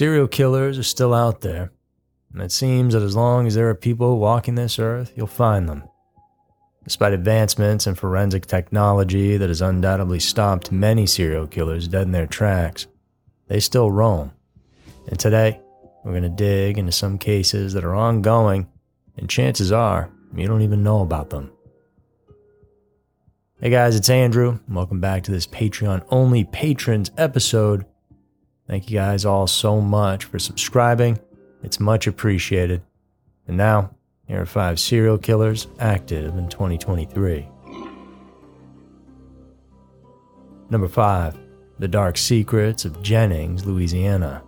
Serial killers are still out there, and it seems that as long as there are people walking this earth, you'll find them. Despite advancements in forensic technology that has undoubtedly stopped many serial killers dead in their tracks, they still roam. And today, we're going to dig into some cases that are ongoing, and chances are you don't even know about them. Hey guys, it's Andrew. Welcome back to this Patreon only patrons episode. Thank you guys all so much for subscribing. It's much appreciated. And now, here are five serial killers active in 2023. Number 5. The Dark Secrets of Jennings, Louisiana.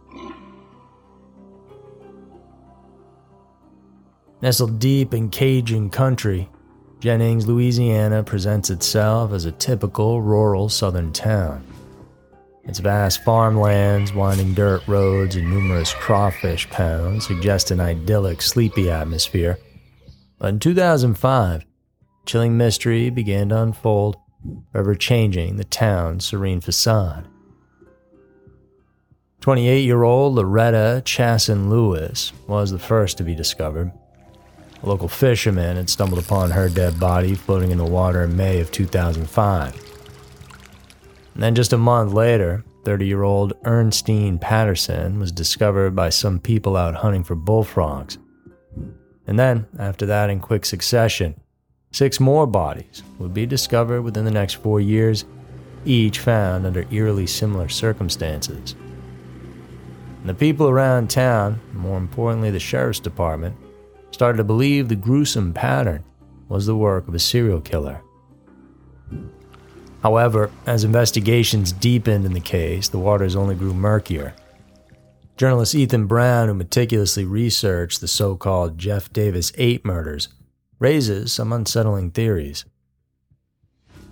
Nestled deep in Cajun country, Jennings, Louisiana presents itself as a typical rural southern town. Its vast farmlands, winding dirt roads, and numerous crawfish ponds suggest an idyllic, sleepy atmosphere. But in 2005, chilling mystery began to unfold, forever changing the town's serene facade. 28 year old Loretta Chaisson Lewis was the first to be discovered. A local fisherman had stumbled upon her dead body floating in the water in May of 2005. And then just a month later, 30 year old Ernestine Patterson was discovered by some people out hunting for bullfrogs. And then, after that, in quick succession, six more bodies would be discovered within the next four years, each found under eerily similar circumstances. And the people around town, more importantly the sheriff's department, started to believe the gruesome pattern was the work of a serial killer. However, as investigations deepened in the case, the waters only grew murkier. Journalist Ethan Brown, who meticulously researched the so called Jeff Davis 8 murders, raises some unsettling theories.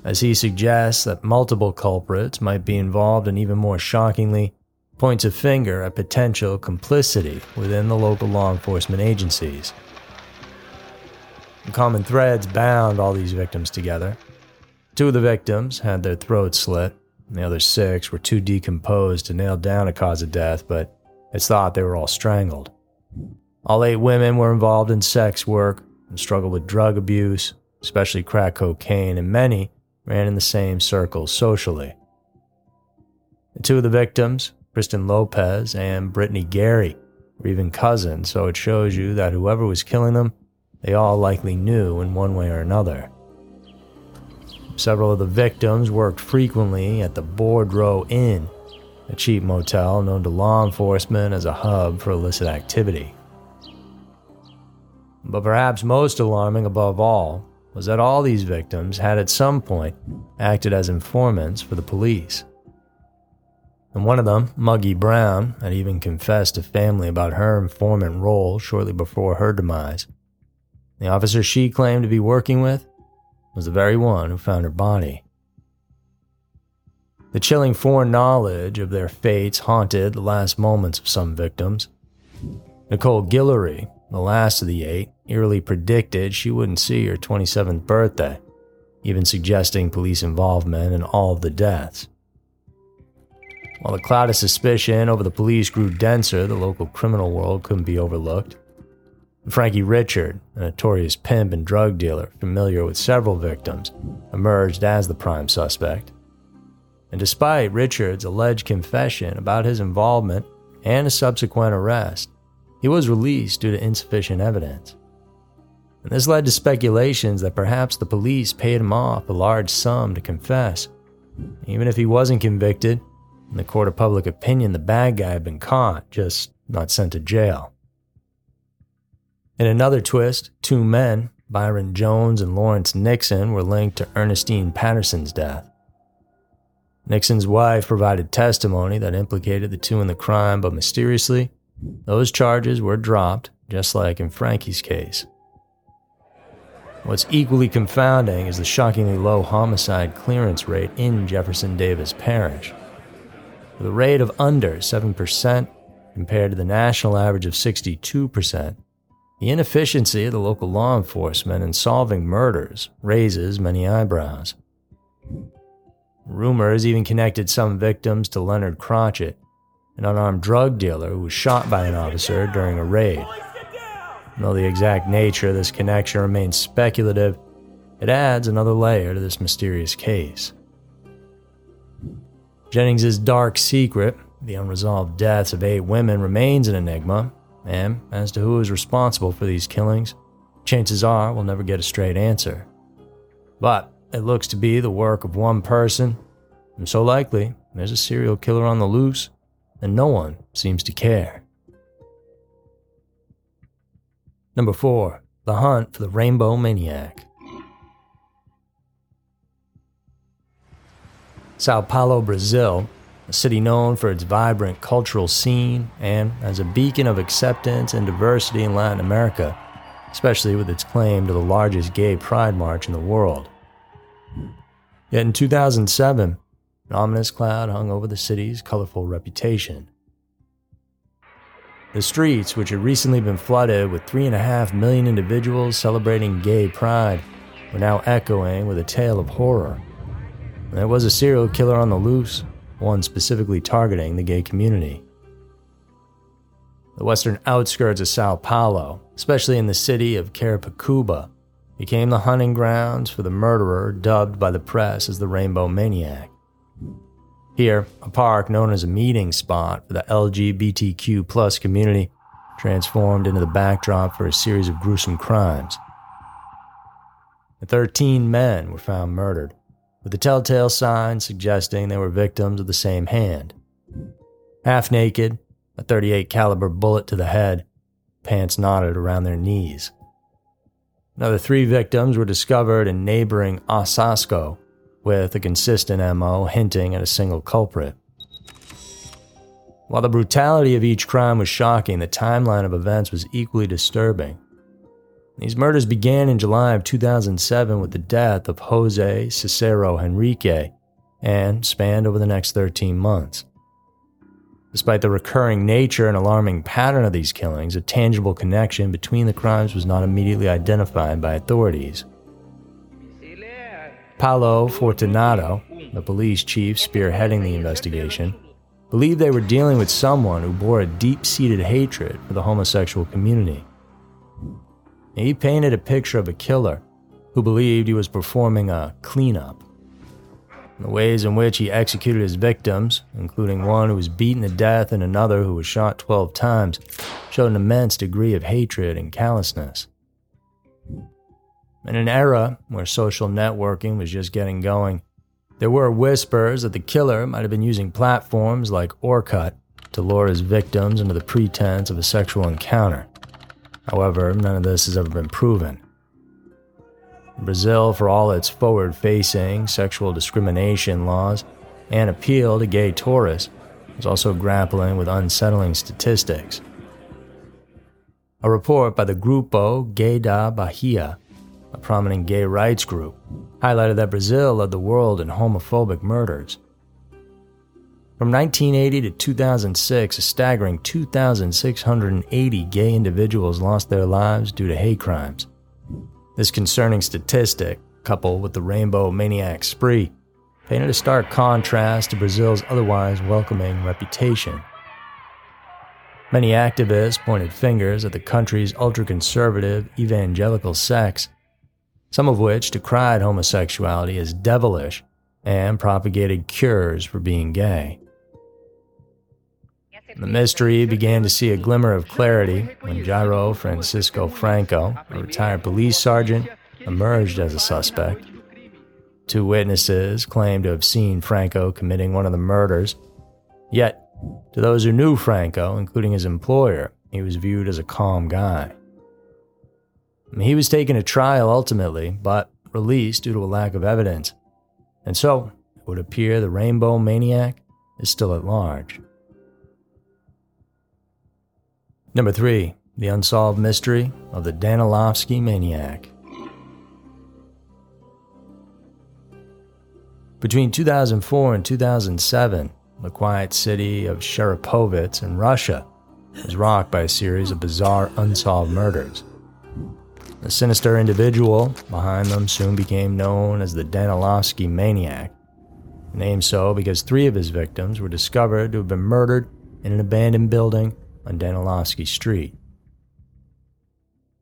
As he suggests that multiple culprits might be involved, and even more shockingly, points a finger at potential complicity within the local law enforcement agencies. The common threads bound all these victims together Two of the victims had their throats slit, the other six were too decomposed to nail down a cause of death, but it's thought they were all strangled. All eight women were involved in sex work and struggled with drug abuse, especially crack cocaine, and many ran in the same circles socially. Two of the victims, Kristen Lopez and Brittany Gary, were even cousins, so it shows you that whoever was killing them, they all likely knew in one way or another. Several of the victims worked frequently at the Boudreaux Inn, a cheap motel known to law enforcement as a hub for illicit activity. But perhaps most alarming above all was that all these victims had at some point acted as informants for the police. And one of them, Muggy Brown, had even confessed to family about her informant role shortly before her demise. The officer she claimed to be working with was the very one who found her body. The chilling foreknowledge of their fates haunted the last moments of some victims. Nicole Guillory, the last of the eight, eerily predicted she wouldn't see her 27th birthday, even suggesting police involvement in all of the deaths. While the cloud of suspicion over the police grew denser, the local criminal world couldn't be overlooked. Frankie Richard, a notorious pimp and drug dealer familiar with several victims, emerged as the prime suspect. And despite Richard's alleged confession about his involvement and a subsequent arrest, he was released due to insufficient evidence. And this led to speculations that perhaps the police paid him off a large sum to confess. Even if he wasn't convicted, in the court of public opinion, the bad guy had been caught, just not sent to jail. In another twist, two men, Byron Jones and Lawrence Nixon were linked to Ernestine Patterson's death. Nixon's wife provided testimony that implicated the two in the crime, but mysteriously, those charges were dropped, just like in Frankie's case. What's equally confounding is the shockingly low homicide clearance rate in Jefferson Davis Parish. With a rate of under 7% compared to the national average of 62%, the inefficiency of the local law enforcement in solving murders raises many eyebrows. Rumors even connected some victims to Leonard Crochet, an unarmed drug dealer who was shot by an officer during a raid. Though the exact nature of this connection remains speculative, it adds another layer to this mysterious case. Jennings's dark secret, the unresolved deaths of eight women, remains an enigma, and as to who is responsible for these killings, chances are we'll never get a straight answer. But it looks to be the work of one person, and so likely there's a serial killer on the loose, and no one seems to care. Number 4. The Hunt for the Rainbow Maniac. Sao Paulo, Brazil a city known for its vibrant cultural scene and as a beacon of acceptance and diversity in Latin America, especially with its claim to the largest gay pride march in the world. Yet in 2007, an ominous cloud hung over the city's colorful reputation. The streets, which had recently been flooded with 3.5 million individuals celebrating gay pride, were now echoing with a tale of horror. There was a serial killer on the loose, one specifically targeting the gay community. The western outskirts of Sao Paulo, especially in the city of Carapicuíba, became the hunting grounds for the murderer dubbed by the press as the Rainbow Maniac. Here, a park known as a meeting spot for the LGBTQ plus community transformed into the backdrop for a series of gruesome crimes. The 13 men were found murdered, with the telltale signs suggesting they were victims of the same hand. Half naked, a 38 caliber bullet to the head, pants knotted around their knees. Another three victims were discovered in neighboring Osasco, with a consistent MO hinting at a single culprit. While the brutality of each crime was shocking, the timeline of events was equally disturbing. These murders began in July of 2007 with the death of Jose Cicero Henrique and spanned over the next 13 months. Despite the recurring nature and alarming pattern of these killings, a tangible connection between the crimes was not immediately identified by authorities. Paolo Fortunato, the police chief spearheading the investigation, believed they were dealing with someone who bore a deep seated hatred for the homosexual community. He painted a picture of a killer who believed he was performing a cleanup. The ways in which he executed his victims, including one who was beaten to death and another who was shot 12 times, showed an immense degree of hatred and callousness. In an era where social networking was just getting going, there were whispers that the killer might have been using platforms like Orkut to lure his victims under the pretense of a sexual encounter. However, none of this has ever been proven. Brazil, for all its forward facing sexual discrimination laws and appeal to gay tourists, is also grappling with unsettling statistics. A report by the Grupo Gay da Bahia, a prominent gay rights group, highlighted that Brazil led the world in homophobic murders. From 1980 to 2006, a staggering 2,680 gay individuals lost their lives due to hate crimes. This concerning statistic, coupled with the rainbow maniac spree, painted a stark contrast to Brazil's otherwise welcoming reputation. Many activists pointed fingers at the country's ultra conservative evangelical sects, some of which decried homosexuality as devilish and propagated cures for being gay. The mystery began to see a glimmer of clarity when Jairo Francisco Franco, a retired police sergeant, emerged as a suspect. Two witnesses claimed to have seen Franco committing one of the murders. Yet, to those who knew Franco, including his employer, he was viewed as a calm guy. He was taken to trial ultimately, but released due to a lack of evidence. And so, it would appear the Rainbow Maniac is still at large. Number 3. The Unsolved Mystery of the Danilovsky Maniac. Between 2004 and 2007, the quiet city of Cherepovets in Russia was rocked by a series of bizarre unsolved murders. The sinister individual behind them soon became known as the Danilovsky Maniac, named so because three of his victims were discovered to have been murdered in an abandoned building on Danilovsky Street.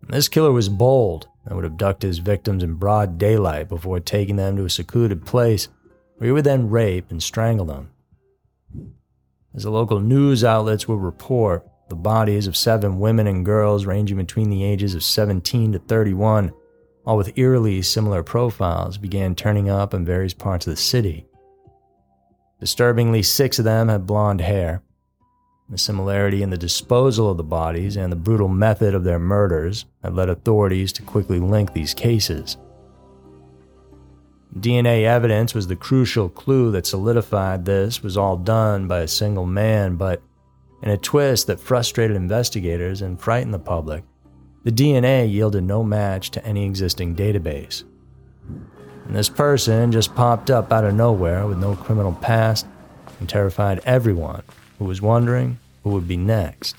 This killer was bold and would abduct his victims in broad daylight before taking them to a secluded place where he would then rape and strangle them. As the local news outlets would report, the bodies of seven women and girls ranging between the ages of 17 to 31, all with eerily similar profiles, began turning up in various parts of the city. Disturbingly, six of them had blonde hair. The similarity in the disposal of the bodies and the brutal method of their murders had led authorities to quickly link these cases. DNA evidence was the crucial clue that solidified this was all done by a single man, but in a twist that frustrated investigators and frightened the public, the DNA yielded no match to any existing database. And this person just popped up out of nowhere with no criminal past and terrified everyone who was wondering who would be next.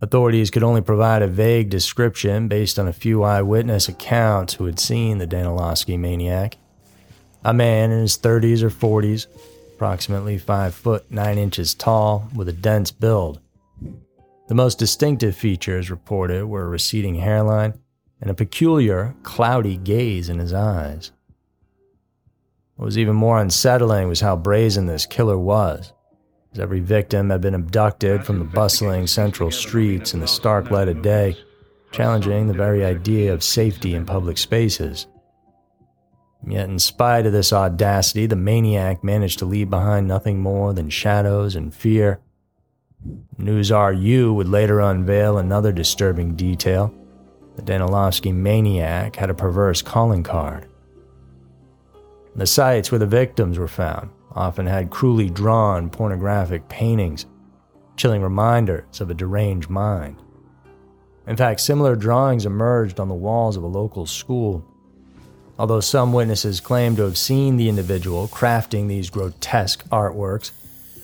Authorities could only provide a vague description based on a few eyewitness accounts who had seen the Danilovsky maniac. A man in his 30s or 40s, approximately 5 foot 9 inches tall, with a dense build. The most distinctive features reported were a receding hairline and a peculiar, cloudy gaze in his eyes. What was even more unsettling was how brazen this killer was as every victim had been abducted from the bustling central streets in the stark light of day, challenging the very idea of safety in public spaces. Yet, in spite of this audacity, the maniac managed to leave behind nothing more than shadows and fear. News RU would later unveil another disturbing detail. The Danilovsky maniac had a perverse calling card. The sites where the victims were found often had cruelly drawn pornographic paintings, chilling reminders of a deranged mind. In fact, similar drawings emerged on the walls of a local school. Although some witnesses claimed to have seen the individual crafting these grotesque artworks,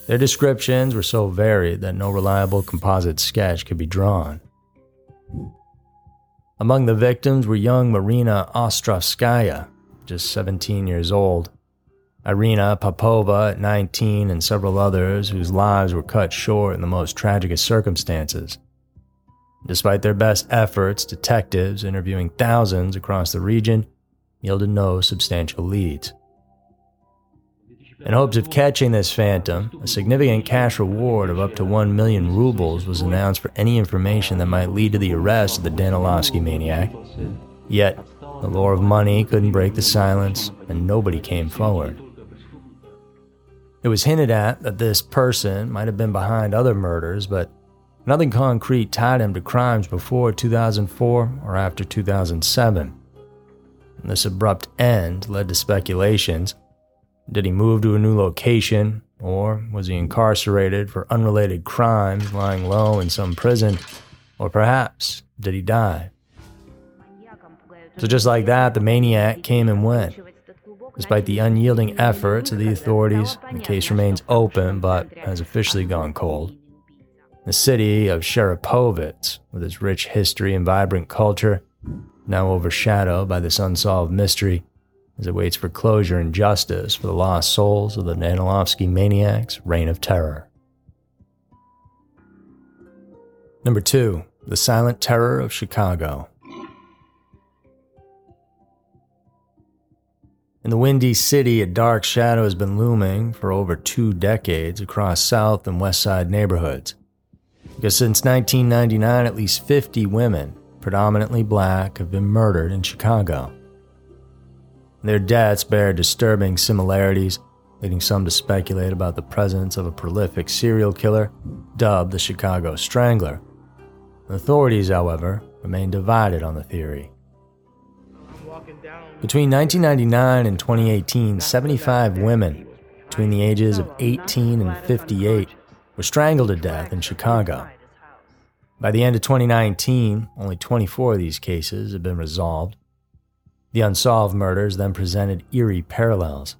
their descriptions were so varied that no reliable composite sketch could be drawn. Among the victims were young Marina Ostrovskaya, just 17 years old, Irina Popova at 19, and several others whose lives were cut short in the most tragic of circumstances. Despite their best efforts, detectives interviewing thousands across the region yielded no substantial leads. In hopes of catching this phantom, a significant cash reward of up to 1 million rubles was announced for any information that might lead to the arrest of the Danilovsky maniac. Yet, the lure of money couldn't break the silence, and nobody came forward. It was hinted at that this person might have been behind other murders, but nothing concrete tied him to crimes before 2004 or after 2007. And this abrupt end led to speculations. Did he move to a new location, or was he incarcerated for unrelated crimes lying low in some prison, or perhaps did he die? So, just like that, the maniac came and went. Despite the unyielding efforts of the authorities, the case remains open but has officially gone cold. The city of Cherepovets, with its rich history and vibrant culture, now overshadowed by this unsolved mystery, as it waits for closure and justice for the lost souls of the Danilovsky maniac's reign of terror. Number 2. The Silent Terror of Chicago. In the Windy City, a dark shadow has been looming for over two decades across South and West Side neighborhoods. Because since 1999, at least 50 women, predominantly black, have been murdered in Chicago. Their deaths bear disturbing similarities, leading some to speculate about the presence of a prolific serial killer dubbed the Chicago Strangler. Authorities, however, remain divided on the theory. Between 1999 and 2018, 75 women between the ages of 18 and 58 were strangled to death in Chicago. By the end of 2019, only 24 of these cases had been resolved. The unsolved murders then presented eerie parallels.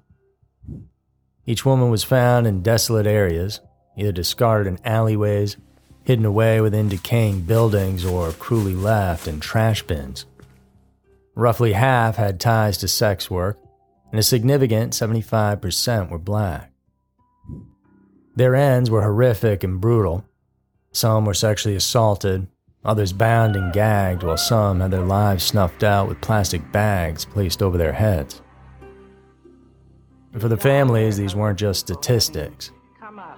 Each woman was found in desolate areas, either discarded in alleyways, hidden away within decaying buildings, or cruelly left in trash bins. Roughly half had ties to sex work, and a significant 75% were black. Their ends were horrific and brutal. Some were sexually assaulted, others bound and gagged, while some had their lives snuffed out with plastic bags placed over their heads. And for the families, these weren't just statistics.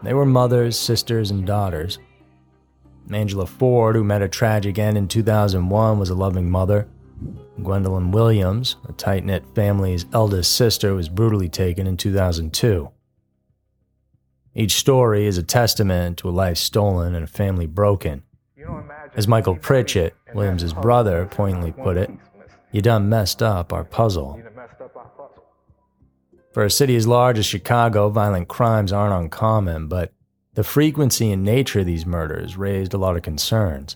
They were mothers, sisters, and daughters. Angela Ford, who met a tragic end in 2001, was a loving mother. Gwendolyn Williams, a tight knit family's eldest sister, was brutally taken in 2002. Each story is a testament to a life stolen and a family broken. As Michael Pritchett, Williams's brother, poignantly put it, you done messed up our puzzle. For a city as large as Chicago, violent crimes aren't uncommon, but the frequency and nature of these murders raised a lot of concerns.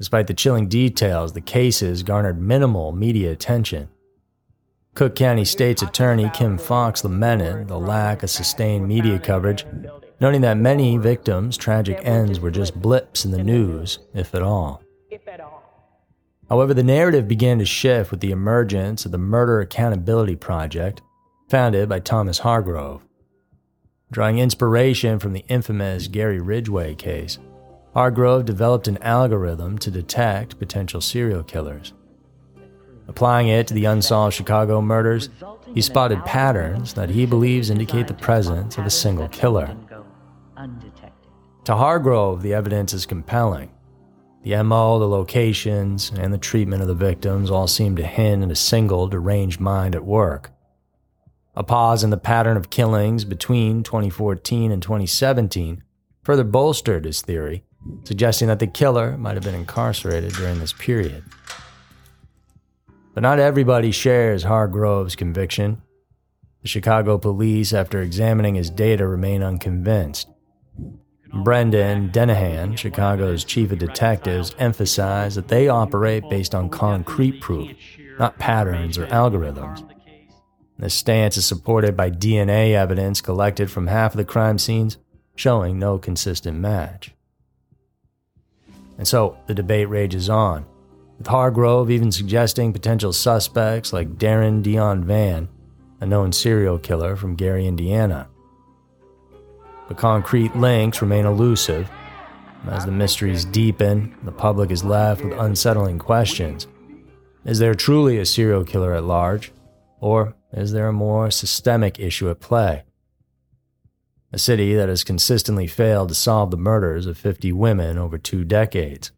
Despite the chilling details, the cases garnered minimal media attention. Cook County State's Attorney Kim Foxx lamented the lack of sustained media coverage, noting that many victims' tragic ends were just blips in the news, if at all. However, the narrative began to shift with the emergence of the Murder Accountability Project, founded by Thomas Hargrove. Drawing inspiration from the infamous Gary Ridgway case, Hargrove developed an algorithm to detect potential serial killers. Applying it to the unsolved Chicago murders, he spotted patterns that he believes indicate the presence of a single killer. To Hargrove, the evidence is compelling. The MO, the locations, and the treatment of the victims all seem to hint at a single deranged mind at work. A pause in the pattern of killings between 2014 and 2017 further bolstered his theory suggesting that the killer might have been incarcerated during this period. But not everybody shares Hargrove's conviction. The Chicago police, after examining his data, remain unconvinced. Brendan Deenihan, Chicago's chief of detectives, emphasized that they operate based on concrete proof, not patterns or algorithms. This stance is supported by DNA evidence collected from half of the crime scenes, showing no consistent match. And so the debate rages on, with Hargrove even suggesting potential suspects like Darren Deon Vann, a known serial killer from Gary, Indiana. The concrete links remain elusive. As the mysteries deepen, the public is left with unsettling questions. Is there truly a serial killer at large? Or is there a more systemic issue at play? A city that has consistently failed to solve the murders of 50 women over two decades.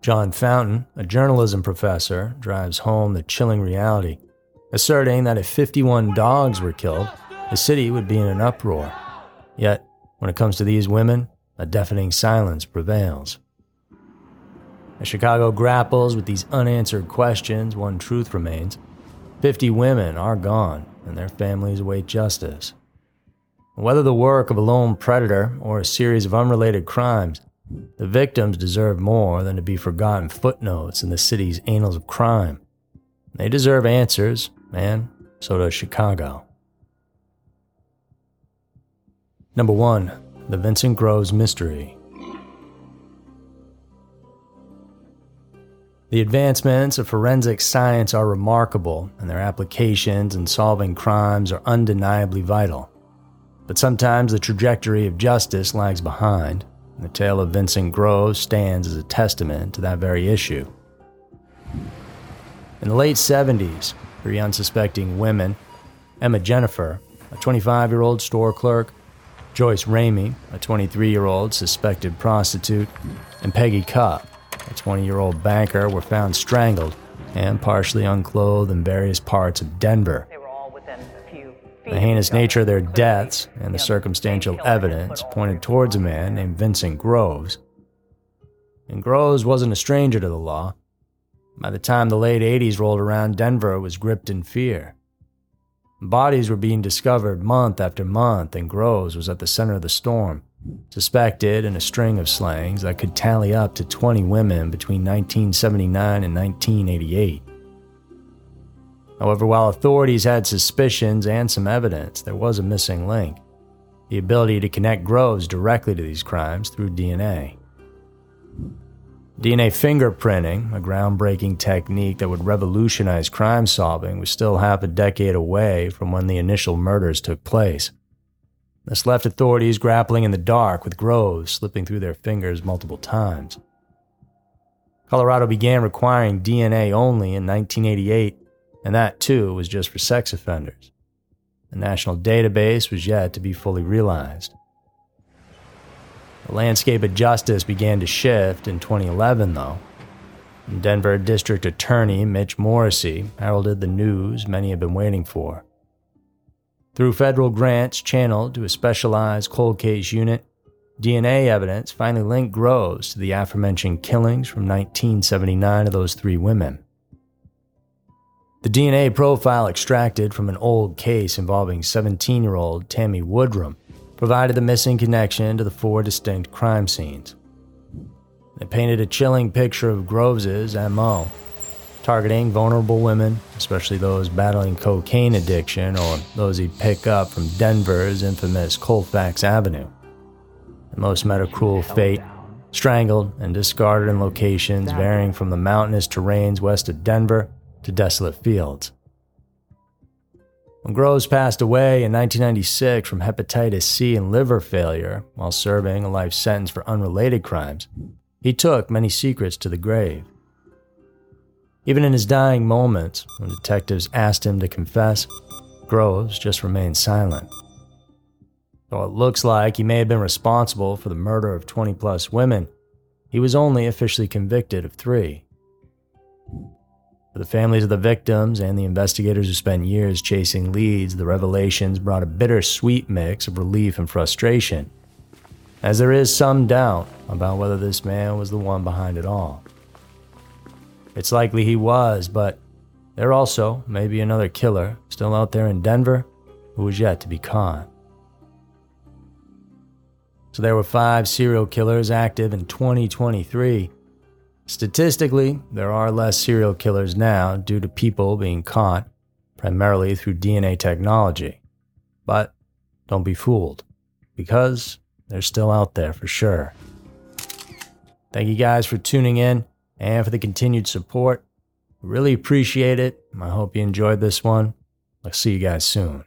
John Fountain, a journalism professor, drives home the chilling reality, asserting that if 51 dogs were killed, the city would be in an uproar. Yet, when it comes to these women, a deafening silence prevails. As Chicago grapples with these unanswered questions, one truth remains 50 women are gone, and their families await justice. Whether the work of a lone predator or a series of unrelated crimes, the victims deserve more than to be forgotten footnotes in the city's annals of crime. They deserve answers, and so does Chicago. Number 1. The Vincent Groves Mystery. The advancements of forensic science are remarkable, and their applications in solving crimes are undeniably vital. But sometimes the trajectory of justice lags behind, and the tale of Vincent Groves stands as a testament to that very issue. In the late 70s, three unsuspecting women Emma Jennifer, a 25 year old store clerk, Joyce Ramey, a 23 year old suspected prostitute, and Peggy Cupp, a 20 year old banker, were found strangled and partially unclothed in various parts of Denver. The heinous nature of their deaths and the circumstantial evidence pointed towards a man named Vincent Groves. and Groves wasn't a stranger to the law. By the time the late 80s rolled around, Denver was gripped in fear. Bodies were being discovered month after month, and Groves was at the center of the storm, suspected in a string of slayings that could tally up to 20 women between 1979 and 1988. However, while authorities had suspicions and some evidence, there was a missing link the ability to connect Groves directly to these crimes through DNA. DNA fingerprinting, a groundbreaking technique that would revolutionize crime solving, was still half a decade away from when the initial murders took place. This left authorities grappling in the dark with Groves slipping through their fingers multiple times. Colorado began requiring DNA only in 1988, and that too was just for sex offenders. The national database was yet to be fully realized. The landscape of justice began to shift in 2011, though. Denver District Attorney Mitch Morrissey heralded the news many have been waiting for. Through federal grants channeled to a specialized cold case unit, DNA evidence finally linked Groves to the aforementioned killings from 1979 of those three women. The DNA profile extracted from an old case involving 17 year old Tammy Woodrum provided the missing connection to the four distinct crime scenes. It painted a chilling picture of Groves's MO, targeting vulnerable women, especially those battling cocaine addiction or those he'd pick up from Denver's infamous Colfax Avenue. And most met a cruel fate, strangled and discarded in locations varying from the mountainous terrains west of Denver to desolate fields. When Groves passed away in 1996 from hepatitis C and liver failure while serving a life sentence for unrelated crimes, he took many secrets to the grave. Even in his dying moments, when detectives asked him to confess, Groves just remained silent. Though it looks like he may have been responsible for the murder of 20 plus women, he was only officially convicted of three. For the families of the victims and the investigators who spent years chasing leads, the revelations brought a bittersweet mix of relief and frustration, as there is some doubt about whether this man was the one behind it all. It's likely he was, but there also may be another killer still out there in Denver who is yet to be caught. So there were five serial killers active in 2023 Statistically, there are less serial killers now due to people being caught, primarily through DNA technology. But don't be fooled, because they're still out there for sure. Thank you guys for tuning in and for the continued support. Really appreciate it. I hope you enjoyed this one. I'll see you guys soon.